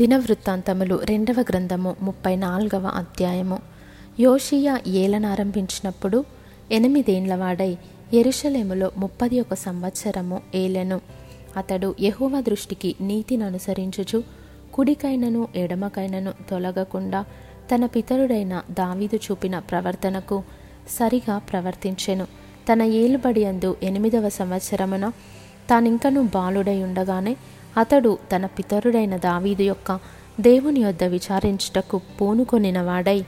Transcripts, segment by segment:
దినవృత్తాంతములు రెండవ గ్రంథము ముప్పై నాలుగవ అధ్యాయము. యోషియా ఏలనారంభించినప్పుడు ఎనిమిదేండ్లవాడై ఎరుషలేములో ముప్పది ఒక సంవత్సరము ఏలెను. అతడు యెహోవా దృష్టికి నీతిని అనుసరించుచు కుడికైనను ఎడమకైనను తొలగకుండా తన పితరుడైన దావీదు చూపిన ప్రవర్తనకు సరిగా ప్రవర్తించెను. తన ఏలుబడి అందు ఎనిమిదవ సంవత్సరమున తానింకను బాలుడై ఉండగానే అతడు తన పితరుడైన దావీదు యొక్క దేవుని యొద్ద విచారించుటకు పూనుకొనిన వాడై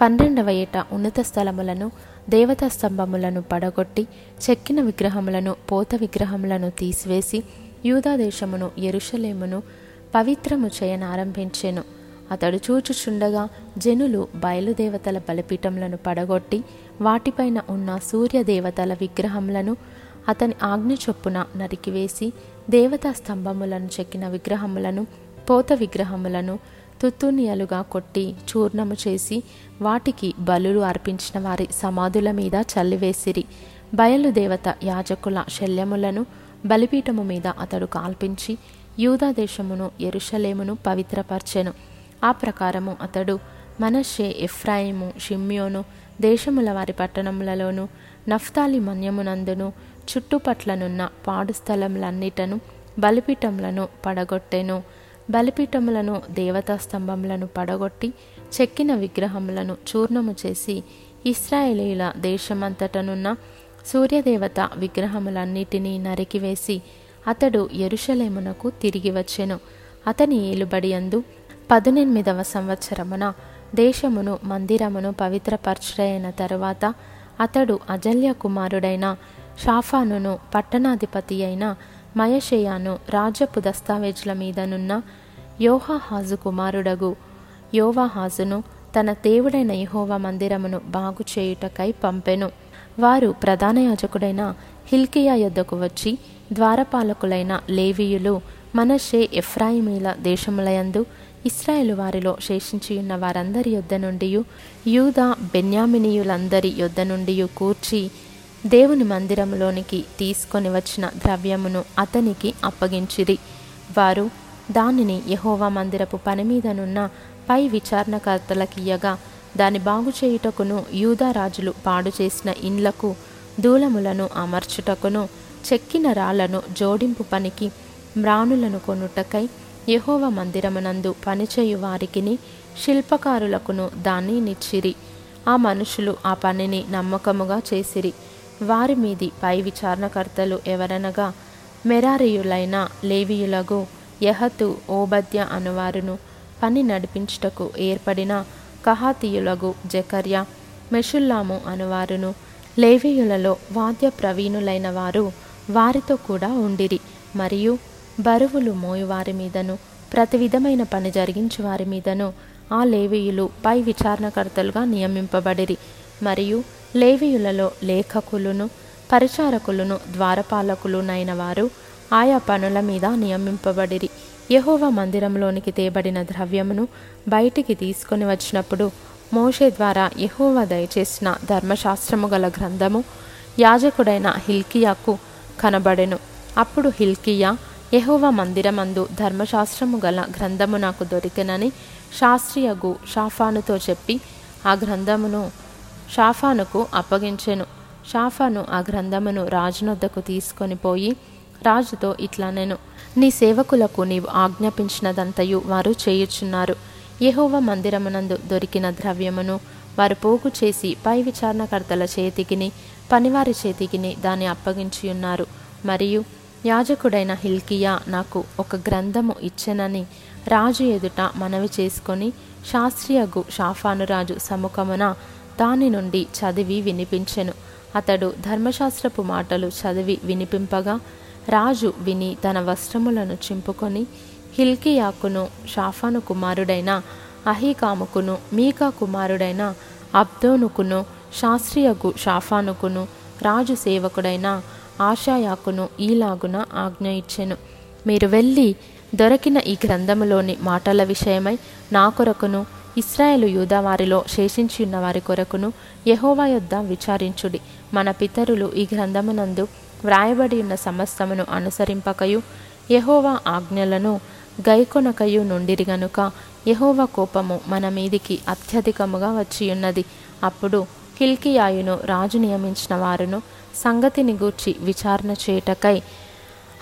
పన్నెండవ ఏట ఉన్నత స్థలములను దేవతా స్తంభములను పడగొట్టి చెక్కిన విగ్రహములను పోత విగ్రహములను తీసివేసి యూదాదేశమును ఎరుషలేమును పవిత్రము చేయనారంభించెను అతడు చూచుచుండగా జనులు బయలుదేవతల బలిపీఠములను పడగొట్టి వాటిపైన ఉన్న సూర్యదేవతల విగ్రహములను అతని ఆజ్ఞ చొప్పున నరికివేసి దేవతా స్తంభములను చెక్కిన విగ్రహములను పోత విగ్రహములను తుత్తునియలుగా కొట్టి చూర్ణము చేసి వాటికి బలులు అర్పించిన వారి సమాధుల మీద చల్లివేసిరి. బయలుదేవత యాజకుల శల్యములను బలిపీఠము మీద అతడు కాల్పించి యూదాదేశమును ఎరుషలేమును పవిత్రపరచెను. ఆ ప్రకారము అతడు మనషే ఎఫ్రాయిము షిమ్యోను దేశముల వారి పట్టణములలోను నఫ్తాలి మన్యమునందును చుట్టుపట్లనున్న పాడు స్థలములన్నిటను బలిపీఠములను పడగొట్టెను. బలిపీఠములను దేవతా స్తంభములను పడగొట్టి చెక్కిన విగ్రహములను చూర్ణము చేసి ఇస్రాయేలీల దేశమంతటనున్న సూర్యదేవత విగ్రహములన్నిటినీ నరికివేసి అతడు ఎరుషలేమునకు తిరిగి వచ్చెను. అతని ఏలుబడి అందు పదునెనిమిదవ సంవత్సరమున దేశమును మందిరమును పవిత్రపరచుడైన తరువాత అతడు అజల్య కుమారుడైన షాఫానును పట్టణాధిపతి అయిన మయషేయాను రాజ్యపు దస్తావేజ్ల మీదనున్న యోహాహాజు కుమారుడగు. యోవాహాజును తన దేవుడైన యహోవా మందిరమును బాగు చేయుటకై పంపెను. వారు ప్రధాన యాజకుడైన హిల్కియా యొద్దకు వచ్చి ద్వారపాలకులైన లేవీయులు మనషే ఎఫ్రాయిమీల దేశములయందు ఇస్రాయేలు వారిలో శేషించియున్న వారందరి యొద్ద నుండి యూదా బెన్యామినీయులందరి యొద్ద నుండి కూర్చి దేవుని మందిరములోనికి తీసుకొని వచ్చిన ద్రవ్యమును అతనికి అప్పగించిరి. వారు దానిని యహోవా మందిరపు పని మీదనున్న పై విచారణకర్తలకియ్యగా దాని బాగు చేయుటకును పాడు చేసిన ఇండ్లకు దూలములను అమర్చుటకును చెక్కిన రాళ్ళను జోడింపు పనికి మ్రాణులను కొనుటకై యహోవ మందిరమునందు పనిచేయు వారికిని శిల్పకారులకును దాన్ని నిచ్చిరి ఆ మనుషులు ఆ పనిని నమ్మకముగా చేసిరి. వారి మీది పై విచారణకర్తలు ఎవరనగా మెరారియులైన లేవియులగు యహతు ఓబద్య అనువారును పని నడిపించుటకు ఏర్పడిన కహాతీయులగు జకర్య మెషుల్లాము అనువారును. లేవీయులలో వాద్య ప్రవీణులైన వారు వారితో కూడా ఉండిరి. మరియు బరువులు మోయువారి మీదను ప్రతి విధమైన పని జరిగించు వారి మీదను ఆ లేవీయులు పై విచారణకర్తలుగా నియమింపబడిరి. మరియు లేవీయులలో లేఖకులను పరిచారకులను ద్వారపాలకులునైన వారు ఆయా పనుల మీద నియమింపబడిరి. యహోవ మందిరంలోనికి తేబడిన ద్రవ్యమును బయటికి తీసుకొని వచ్చినప్పుడు మోషే ద్వారా యహోవ దయచేసిన ధర్మశాస్త్రము గల గ్రంథము యాజకుడైన హిల్కియాకు కనబడెను. అప్పుడు హిల్కియా యహోవ మందిరమందు ధర్మశాస్త్రము గల గ్రంథము నాకు దొరికెనని శాస్త్రియగు షాఫానుతో చెప్పి ఆ గ్రంథమును షాఫానుకు అప్పగించెను. షాఫాను ఆ గ్రంథమును రాజునొద్దకు తీసుకొని పోయి రాజుతో ఇట్లా నేను నీ సేవకులకు నీవు ఆజ్ఞాపించినదంతయు వారు చేయుచున్నారు. యహోవ మందిరమునందు దొరికిన ద్రవ్యమును వారు పోగు చేసి పై విచారణకర్తల చేతికిని పనివారి చేతికిని దాన్ని అప్పగించియున్నారు. మరియు యాజకుడైన హిల్కియా నాకు ఒక గ్రంథము ఇచ్చెనని రాజు ఎదుట మనవి చేసుకొని శాస్త్రియగు షాఫానురాజు సముఖమున దాని నుండి చదివి వినిపించెను. అతడు ధర్మశాస్త్రపు మాటలు చదివి వినిపింపగా రాజు విని తన వస్త్రములను చింపుకొని హిల్కియాకును షాఫాను కుమారుడైన అహీకాముకును మీకా కుమారుడైన అబ్దోనుకును శాస్త్రీయకు షాఫానుకును రాజు సేవకుడైన ఆశాయాకును ఈలాగున ఆజ్ఞ ఇచ్చెను. మీరు వెళ్ళి దొరికిన ఈ గ్రంథములోని మాటల విషయమై నా కొరకును ఇస్రాయేలు యూదావారిలో శేషించి ఉన్న వారి కొరకును యహోవా యొద్ద విచారించుడి. మన పితరులు ఈ గ్రంథమునందు వ్రాయబడి ఉన్న సమస్తమును అనుసరింపకయు యహోవా ఆజ్ఞలను గైకొనకయు నుండిరి గనుక యహోవ కోపము మన మీదికి అత్యధికముగా వచ్చియున్నది. అప్పుడు కిల్కియాయును రాజు నియమించిన వారును సంగతిని గూర్చి విచారణ చేయుటకై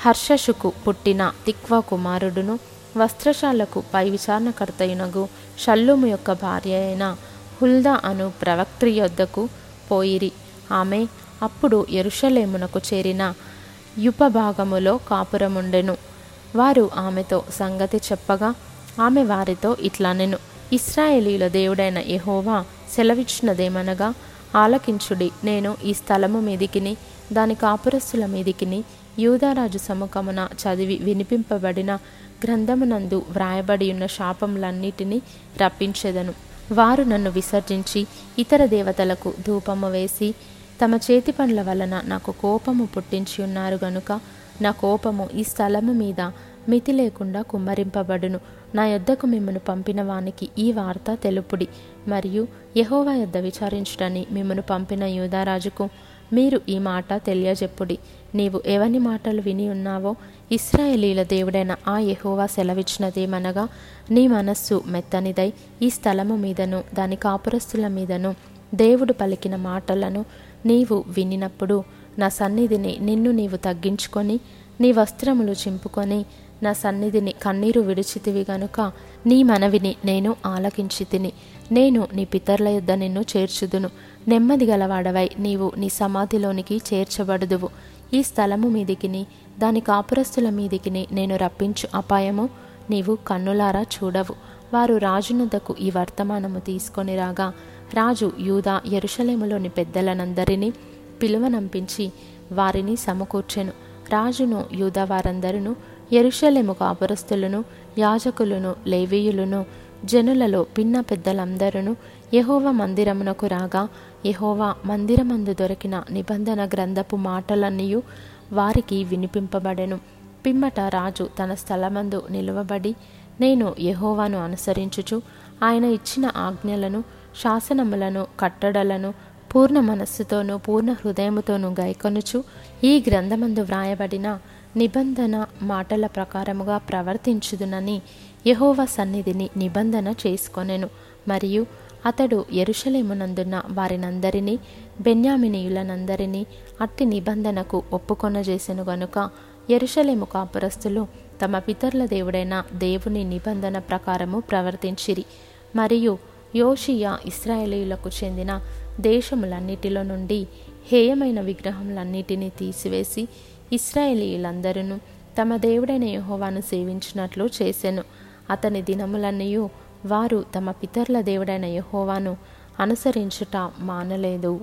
హర్షషుకు పుట్టిన తిక్వ కుమారుడును వస్త్రశాలకు పై విచారణకర్తయునగు షల్లుము యొక్క భార్య అయిన హుల్దా అను ప్రవక్త్రి యొద్దకు పోయిరి. ఆమె అప్పుడు ఎరుషలేమునకు చేరిన యుపభాగములో కాపురముండెను. వారు ఆమెతో సంగతి చెప్పగా ఆమె వారితో ఇట్లానెను. ఇస్రాయేలీల దేవుడైన యహోవా సెలవిచ్చినదేమనగా ఆలకించుడి నేను ఈ స్థలము మీదికిని దాని కాపురస్తుల మీదికిని యూదారాజు సముఖమున చదివి వినిపింపబడిన గ్రంథమునందు వ్రాయబడి ఉన్న శాపములన్నిటినీ రప్పించెదను. వారు నన్ను విసర్జించి ఇతర దేవతలకు ధూపము వేసి తమ చేతి పనుల వలన నాకు కోపము పుట్టించి ఉన్నారు గనుక నా కోపము ఈ స్థలము మీద మితి లేకుండా కుమ్మరింపబడును. నా యొద్దకు మిమ్మను పంపిన వానికి ఈ వార్త తెలుపుడి. మరియు యహోవా యొద్ద విచారించుటని మిమ్మను పంపిన యూదారాజుకు మీరు ఈ మాట తెలియజెప్పుడి. నీవు ఎవని మాటలు విని ఉన్నావో? ఇస్రాయేలీల దేవుడైన ఆ యహోవా సెలవిచ్చినదేమనగా నీ మనస్సు మెత్తనిదై ఈ స్థలము మీదను దాని కాపురస్తుల మీదను దేవుడు పలికిన మాటలను నీవు వినినప్పుడు నా సన్నిధిని నిన్ను నీవు తగ్గించుకొని నీ వస్త్రములు చింపుకొని నా సన్నిధిని కన్నీరు విడిచితివి గనుక నీ మనవిని నేను ఆలకించి తిని నేను నీ పితరుల యొద్ద నిన్ను చేర్చుదును. నెమ్మది గలవాడవై నీవు నీ సమాధిలోనికి చేర్చబడుదువు. ఈ స్థలము మీదికిని దాని కాపురస్తుల మీదికిని నేను రప్పించు అపాయము నీవు కన్నులారా చూడవు. వారు రాజునొద్దకు ఈ వర్తమానము తీసుకొని రాగా రాజు యూదా ఎరుషలేములోని పెద్దలనందరినీ పిలువనంపించి వారిని సమకూర్చెను. రాజును యూదా వారందరును ఎరుషలేము కాపురస్తులను యాజకులను లేవీయులను జనులలో పిన్న పెద్దలందరూ యహోవ మందిరమునకు రాగా యహోవ మందిరమందు దొరికిన నిబంధన గ్రంథపు మాటలన్నీయు వారికి వినిపింపబడెను. పిమ్మట రాజు తన స్థలమందు నిలువబడి నేను యహోవాను అనుసరించుచు ఆయన ఇచ్చిన ఆజ్ఞలను శాసనములను కట్టడలను పూర్ణ మనస్సుతోనూ పూర్ణ హృదయముతోనూ గైకొనుచు ఈ గ్రంథమందు వ్రాయబడిన నిబంధన మాటల ప్రకారముగా ప్రవర్తించుదునని యహోవ సన్నిధిని నిబంధన చేసుకొనెను. మరియు అతడు ఎరుషలేమునందున్న వారినందరినీ బెన్యామినీయులనందరినీ అట్టి నిబంధనకు ఒప్పుకొనజేసెను గనుక ఎరుషలేము కాపురస్తులు తమ పితరుల దేవుడైన దేవుని నిబంధన ప్రకారము ప్రవర్తించిరి. మరియు యోషియా ఇస్రాయేలీయులకు చెందిన దేశములన్నిటిలో నుండి హేయమైన విగ్రహములన్నిటినీ తీసివేసి ఇస్రాయేలీలందరూ తమ దేవుడైన యహోవాను సేవించినట్లు చేసెను. అతని దినములన్నయు వారు తమ పితరుల దేవుడైన యహోవాను అనుసరించుట మానలేదు.